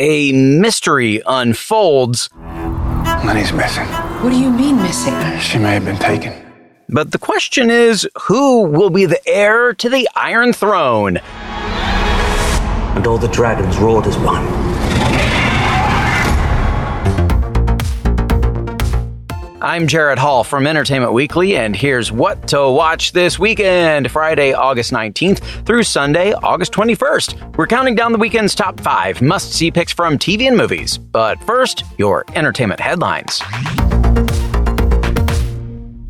a mystery unfolds. Money's missing. What do you mean missing? She may have been taken. But the question is who will be the heir to the Iron Throne? And all the dragons roared as one. I'm Jared Hall from Entertainment Weekly, and here's what to watch this weekend Friday, August 19th through Sunday, August 21st. We're counting down the weekend's top five must see picks from TV and movies. But first, your entertainment headlines.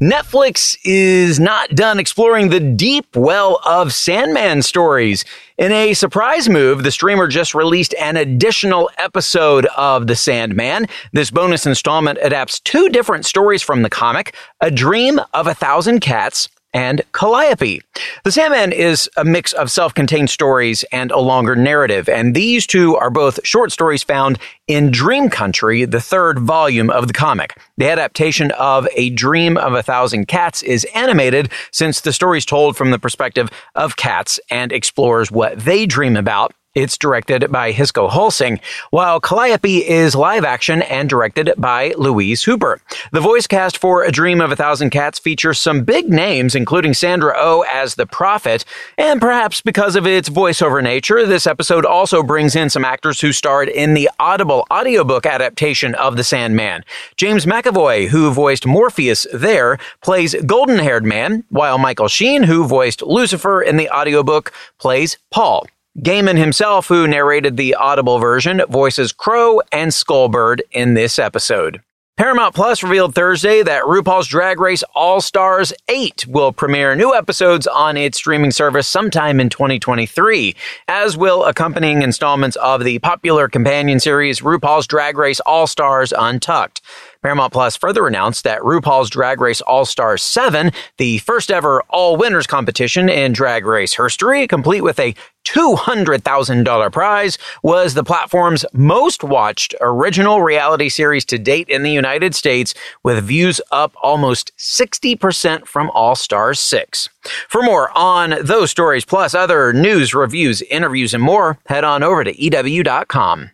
Netflix is not done exploring the deep well of Sandman stories. In a surprise move, the streamer just released an additional episode of The Sandman. This bonus installment adapts two different stories from the comic, A Dream of a Thousand Cats and Calliope. The Sandman is a mix of self-contained stories and a longer narrative, and these two are both short stories found in Dream Country, the third volume of the comic. The adaptation of A Dream of a Thousand Cats is animated since the story is told from the perspective of cats and explores what they dream about it's directed by Hisko Hulsing, while Calliope is live action and directed by Louise Hooper. The voice cast for A Dream of a Thousand Cats features some big names, including Sandra O oh as the Prophet, and perhaps because of its voiceover nature, this episode also brings in some actors who starred in the Audible audiobook adaptation of The Sandman. James McAvoy, who voiced Morpheus there, plays Golden Haired Man, while Michael Sheen, who voiced Lucifer in the audiobook, plays Paul. Gaiman himself, who narrated the audible version, voices Crow and Skullbird in this episode. Paramount Plus revealed Thursday that RuPaul's Drag Race All Stars 8 will premiere new episodes on its streaming service sometime in 2023, as will accompanying installments of the popular companion series RuPaul's Drag Race All Stars Untucked. Paramount Plus further announced that RuPaul's Drag Race All Stars 7, the first ever all winners competition in Drag Race history, complete with a $200,000 prize, was the platform's most watched original reality series to date in the United States, with views up almost 60% from All Stars 6. For more on those stories, plus other news, reviews, interviews, and more, head on over to EW.com.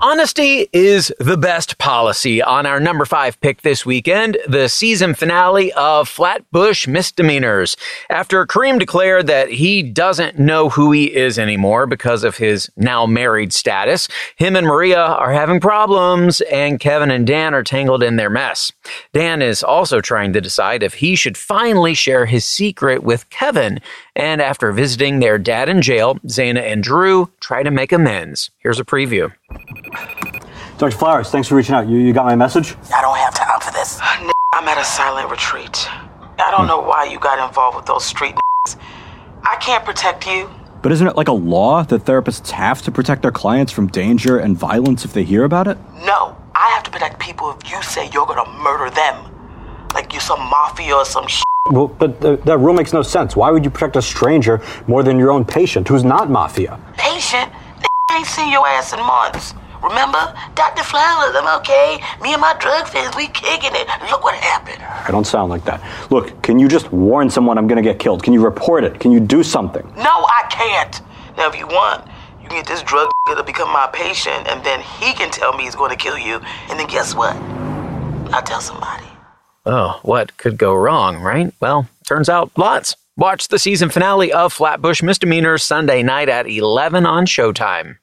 Honesty is the best policy. On our number five pick this weekend, the season finale of Flatbush Misdemeanors. After Kareem declared that he doesn't know who he is anymore because of his now married status, him and Maria are having problems, and Kevin and Dan are tangled in their mess. Dan is also trying to decide if he should finally share his secret with Kevin. And after visiting their dad in jail, Zana and Drew try to make amends. Here's a preview. Dr. Flowers, thanks for reaching out. You, you got my message? I don't have time for this. Uh, I'm at a silent retreat. I don't hmm. know why you got involved with those street I can't protect you. But isn't it like a law that therapists have to protect their clients from danger and violence if they hear about it? No, I have to protect people if you say you're gonna murder them. Like you're some mafia or some shit. Well, but th- that rule makes no sense. Why would you protect a stranger more than your own patient who's not mafia? Patient? I ain't seen your ass in months. Remember? Dr. Flowers, I'm okay. Me and my drug friends, we kicking it. Look what happened. I don't sound like that. Look, can you just warn someone I'm gonna get killed? Can you report it? Can you do something? No, I can't. Now, if you want, you can get this drug to become my patient, and then he can tell me he's going to kill you, and then guess what? I'll tell somebody. Oh, what could go wrong, right? Well, turns out lots. Watch the season finale of Flatbush Misdemeanors Sunday night at 11 on Showtime.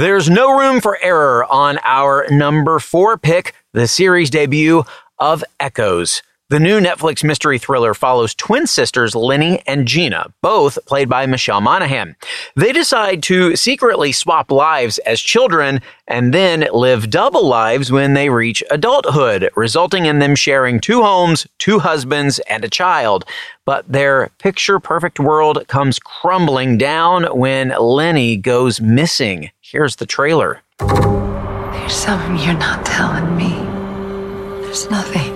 There's no room for error on our number four pick, the series debut of Echoes. The new Netflix mystery thriller follows twin sisters Leni and Gina, both played by Michelle Monaghan. They decide to secretly swap lives as children and then live double lives when they reach adulthood, resulting in them sharing two homes, two husbands, and a child. But their picture perfect world comes crumbling down when Leni goes missing. Here's the trailer. There's something you're not telling me. There's nothing.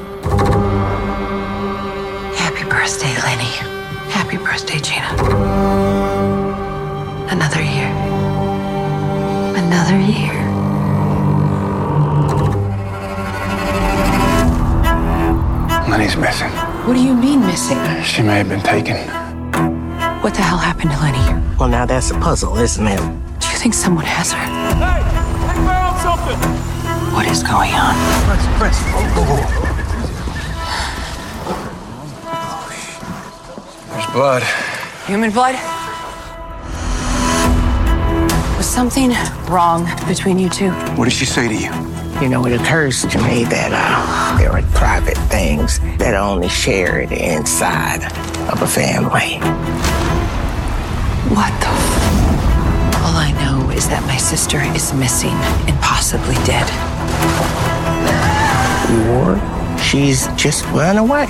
Happy birthday, Leni. Happy birthday, Gina. Another year. Another year. Leni's missing. What do you mean missing? She may have been taken. What the hell happened to Leni? Well, now that's a puzzle, isn't it? Do you think someone has her? Hey! I found something! What is going on? There's oh, oh, oh. Blood. Human blood? Was something wrong between you two? What did she say to you? You know, it occurs to me that uh, there are private things that are only shared inside of a family. What the? F- All I know is that my sister is missing and possibly dead. Or she's just run away.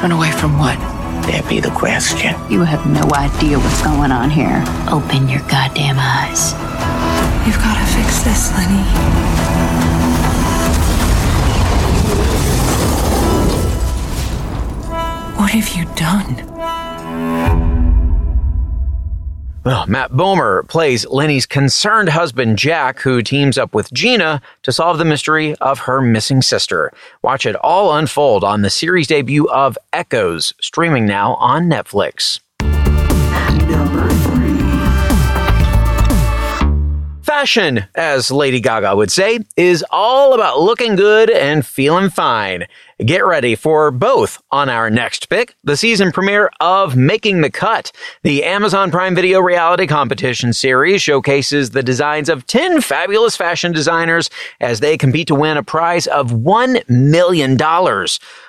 Run away from what? That be the question. You have no idea what's going on here. Open your goddamn eyes. You've got to fix this, Leni. What have you done? Matt Bomer plays Leni's concerned husband, Jack, who teams up with Gina to solve the mystery of her missing sister. Watch it all unfold on the series debut of Echoes, streaming now on Netflix. Fashion, as Lady Gaga would say, is all about looking good and feeling fine. Get ready for both on our next pick, the season premiere of Making the Cut. The Amazon Prime Video reality competition series showcases the designs of 10 fabulous fashion designers as they compete to win a prize of $1 million.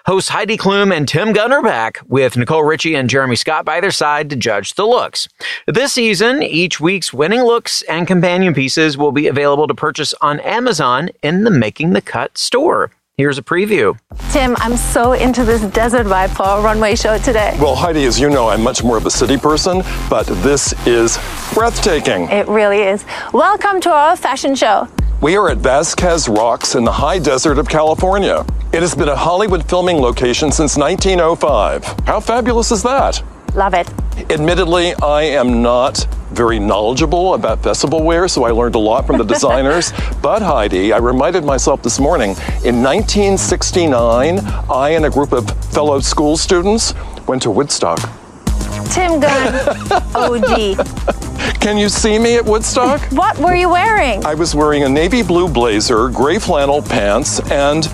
Hosts Heidi Klum and Tim Gunn are back with Nicole Richie and Jeremy Scott by their side to judge the looks. This season, each week's winning looks and companion pieces will be available to purchase on Amazon in the Making the Cut store. Here's a preview. Tim, I'm so into this desert vibe for our runway show today. Well, Heidi, as you know, I'm much more of a city person, but this is breathtaking. It really is. Welcome to our fashion show. We are at Vasquez Rocks in the high desert of California. It has been a Hollywood filming location since 1905. How fabulous is that? Love it. Admittedly, I am not very knowledgeable about festival wear, so I learned a lot from the designers. but Heidi, I reminded myself this morning, in 1969, I and a group of fellow school students went to Woodstock. Tim Gunn, OG. Can you see me at Woodstock? What were you wearing? I was wearing a navy blue blazer, gray flannel pants, and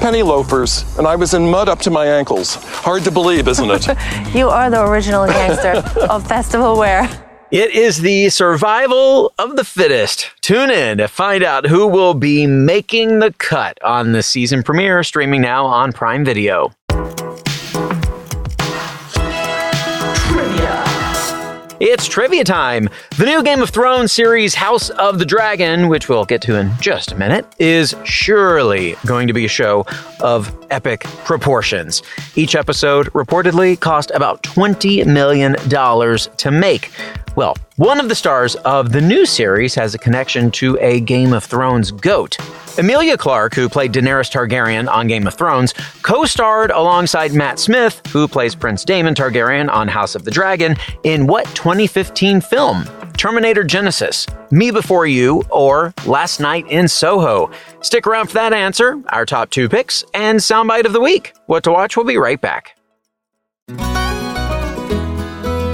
penny loafers, and I was in mud up to my ankles. Hard to believe, isn't it? You are the original gangster of festival wear. It is the survival of the fittest. Tune in to find out who will be making the cut on the season premiere, streaming now on Prime Video. It's trivia time. The new Game of Thrones series, House of the Dragon, which we'll get to in just a minute, is surely going to be a show of epic proportions. Each episode reportedly cost about $20 million to make. Well, one of the stars of the new series has a connection to a Game of Thrones goat. Emilia Clarke, who played Daenerys Targaryen on Game of Thrones, co starred alongside Matt Smith, who plays Prince Daemon Targaryen on House of the Dragon, in what 2015 film? Terminator Genisys, Me Before You, or Last Night in Soho? Stick around for that answer, our top two picks, and soundbite of the week. What to watch, we'll be right back.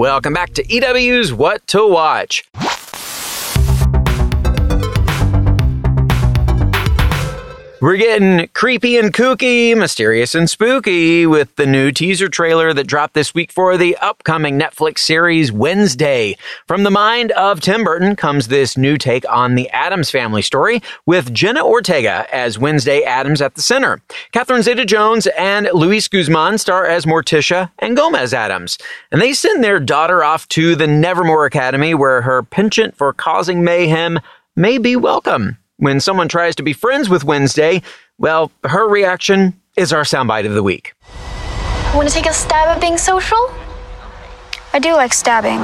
Welcome back to EW's What to Watch. We're getting creepy and kooky, mysterious and spooky with the new teaser trailer that dropped this week for the upcoming Netflix series Wednesday. From the mind of Tim Burton comes this new take on the Addams family story with Jenna Ortega as Wednesday Addams at the center. Catherine Zeta Jones and Luis Guzman star as Morticia and Gomez Addams. And they send their daughter off to the Nevermore Academy where her penchant for causing mayhem may be welcome. When someone tries to be friends with Wednesday, well, her reaction is our soundbite of the week. Want to take a stab at being social? I do like stabbing.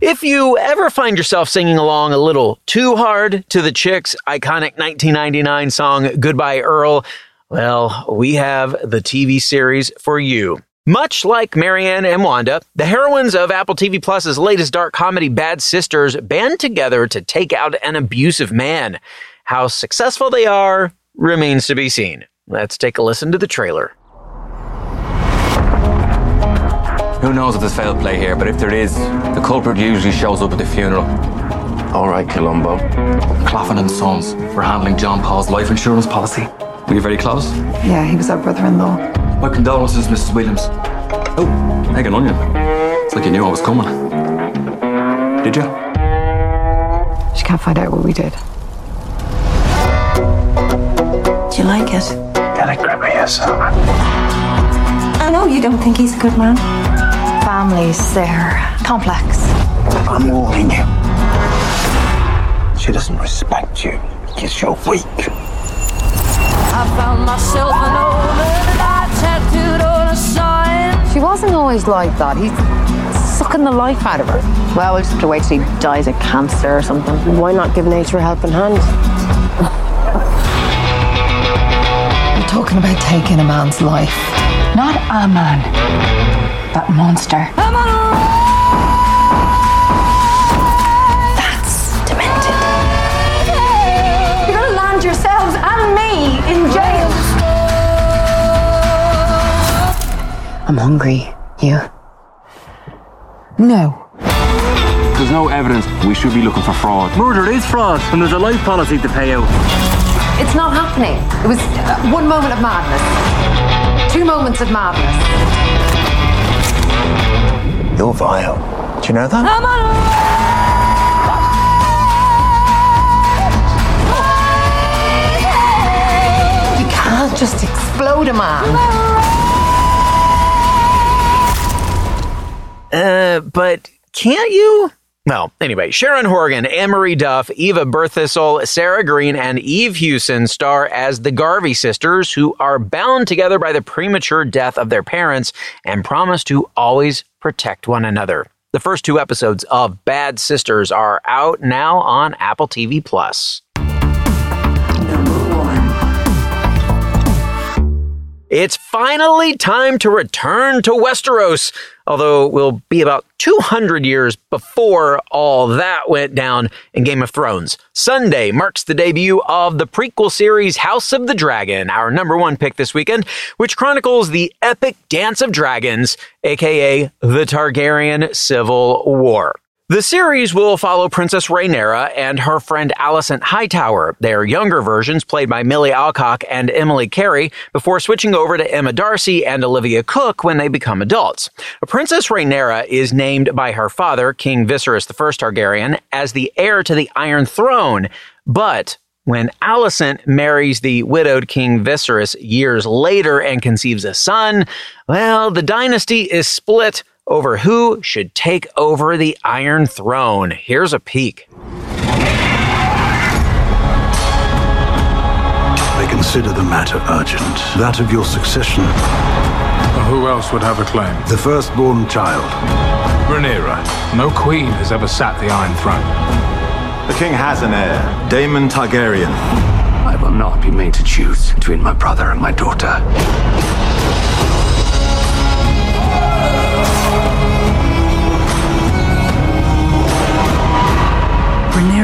If you ever find yourself singing along a little too hard to the Chicks' iconic 1999 song Goodbye Earl, well, we have the TV series for you. Much like Marianne and Wanda, the heroines of Apple TV Plus's latest dark comedy Bad Sisters band together to take out an abusive man. How successful they are remains to be seen. Let's take a listen to the trailer. Who knows if there's foul play here, but if there is, the culprit usually shows up at the funeral. All right, Columbo. Claffin and Sons. We're handling John Paul's life insurance policy. Were you very close? Yeah, he was our brother-in-law. My condolences, Mrs. Williams. Oh, egg and onion. It's like you knew I was coming. Did you? She can't find out what we did. Do you like it? Can I grab a yes, I know you don't think he's a good man. Families, they're complex. I'm warning you. She doesn't respect you because you're weak. I found myself an old man tattooed on a sign. She wasn't always like that. He's sucking the life out of her. Well, we'll just have to wait till he dies of cancer or something. Why not give nature a helping hand? We're talking about taking a man's life. Not a man, but monster. I'm hungry. You? No. There's no evidence. We should be looking for fraud. Murder is fraud, and there's a life policy to pay out. It's not happening. It was uh, one moment of madness. Two moments of madness. You're vile. Do you know that? You can't just explode a man. Uh, but can't you? Well, anyway, Sharon Horgan, Anne-Marie Duff, Eva Birthistle, Sarah Greene, and Eve Hewson star as the Garvey sisters who are bound together by the premature death of their parents and promise to always protect one another. The first two episodes of Bad Sisters are out now on Apple TV Plus. It's finally time to return to Westeros, although it will be about 200 years before all that went down in Game of Thrones. Sunday marks the debut of the prequel series House of the Dragon, our number one pick this weekend, which chronicles the epic Dance of Dragons, aka the Targaryen Civil War. The series will follow Princess Rhaenyra and her friend Alicent Hightower, their younger versions played by Millie Alcock and Emily Carey, before switching over to Emma Darcy and Olivia Cooke when they become adults. Princess Rhaenyra is named by her father, King Viserys I Targaryen, as the heir to the Iron Throne, but when Alicent marries the widowed King Viserys years later and conceives a son, well, the dynasty is split over who should take over the Iron Throne. Here's a peek. They consider the matter urgent. That of your succession. Who else would have a claim? The firstborn child. Rhaenyra. No queen has ever sat the Iron Throne. The king has an heir, Daemon Targaryen. I will not be made to choose between my brother and my daughter.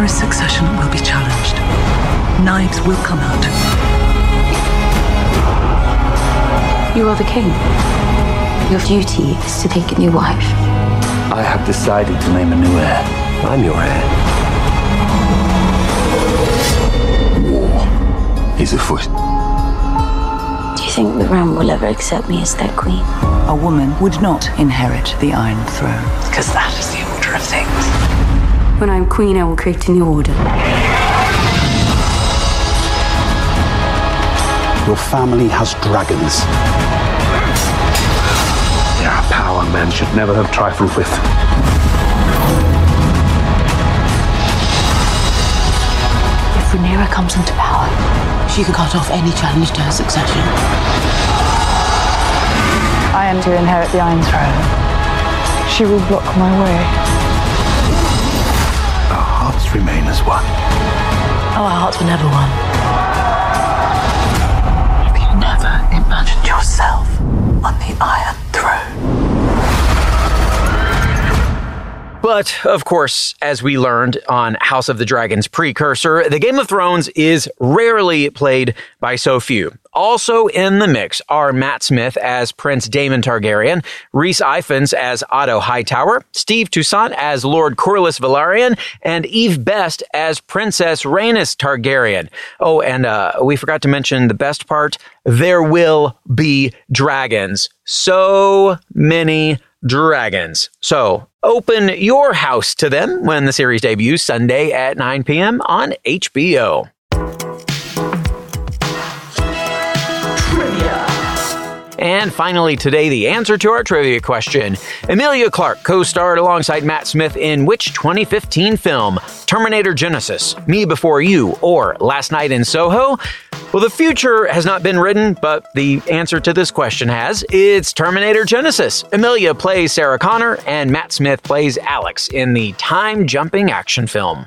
Rhaenyra's succession will be challenged. Knives will come out. You are the king. Your duty is to take a new wife. I have decided to name a new heir. I'm your heir. War is afoot. Do you think the realm will ever accept me as their queen? A woman would not inherit the Iron Throne, because that is the order of things. When I'm queen, I will create a new order. Your family has dragons. They are a power men should never have trifled with. If Rhaenyra comes into power, she can cut off any challenge to her succession. I am to inherit the Iron Throne. She will block my way. Our hearts remain as one. Oh, our hearts were never one. Have you never imagined yourself on the Iron Throne? But, of course, as we learned on House of the Dragon's precursor, the Game of Thrones is rarely played by so few. Also in the mix are Matt Smith as Prince Daemon Targaryen, Rhys Ifans as Otto Hightower, Steve Toussaint as Lord Corlys Velaryon, and Eve Best as Princess Rhaenys Targaryen. Oh, and uh, we forgot to mention the best part. There will be dragons. So many dragons. So open your house to them when the series debuts Sunday at 9 p.m. on HBO. And finally, today, the answer to our trivia question. Emilia Clarke co starred alongside Matt Smith in which 2015 film? Terminator Genisys, Me Before You, or Last Night in Soho? Well, the future has not been written, but the answer to this question has. It's Terminator Genisys. Emilia plays Sarah Connor, and Matt Smith plays Alex in the time jumping action film.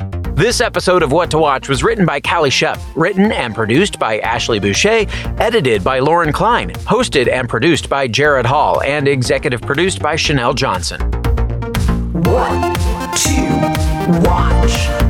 This episode of What to Watch was written by Callie Shep, written and produced by Ashley Boucher, edited by Lauren Klein, hosted and produced by Jared Hall, and executive produced by Chanel Johnson. What to watch?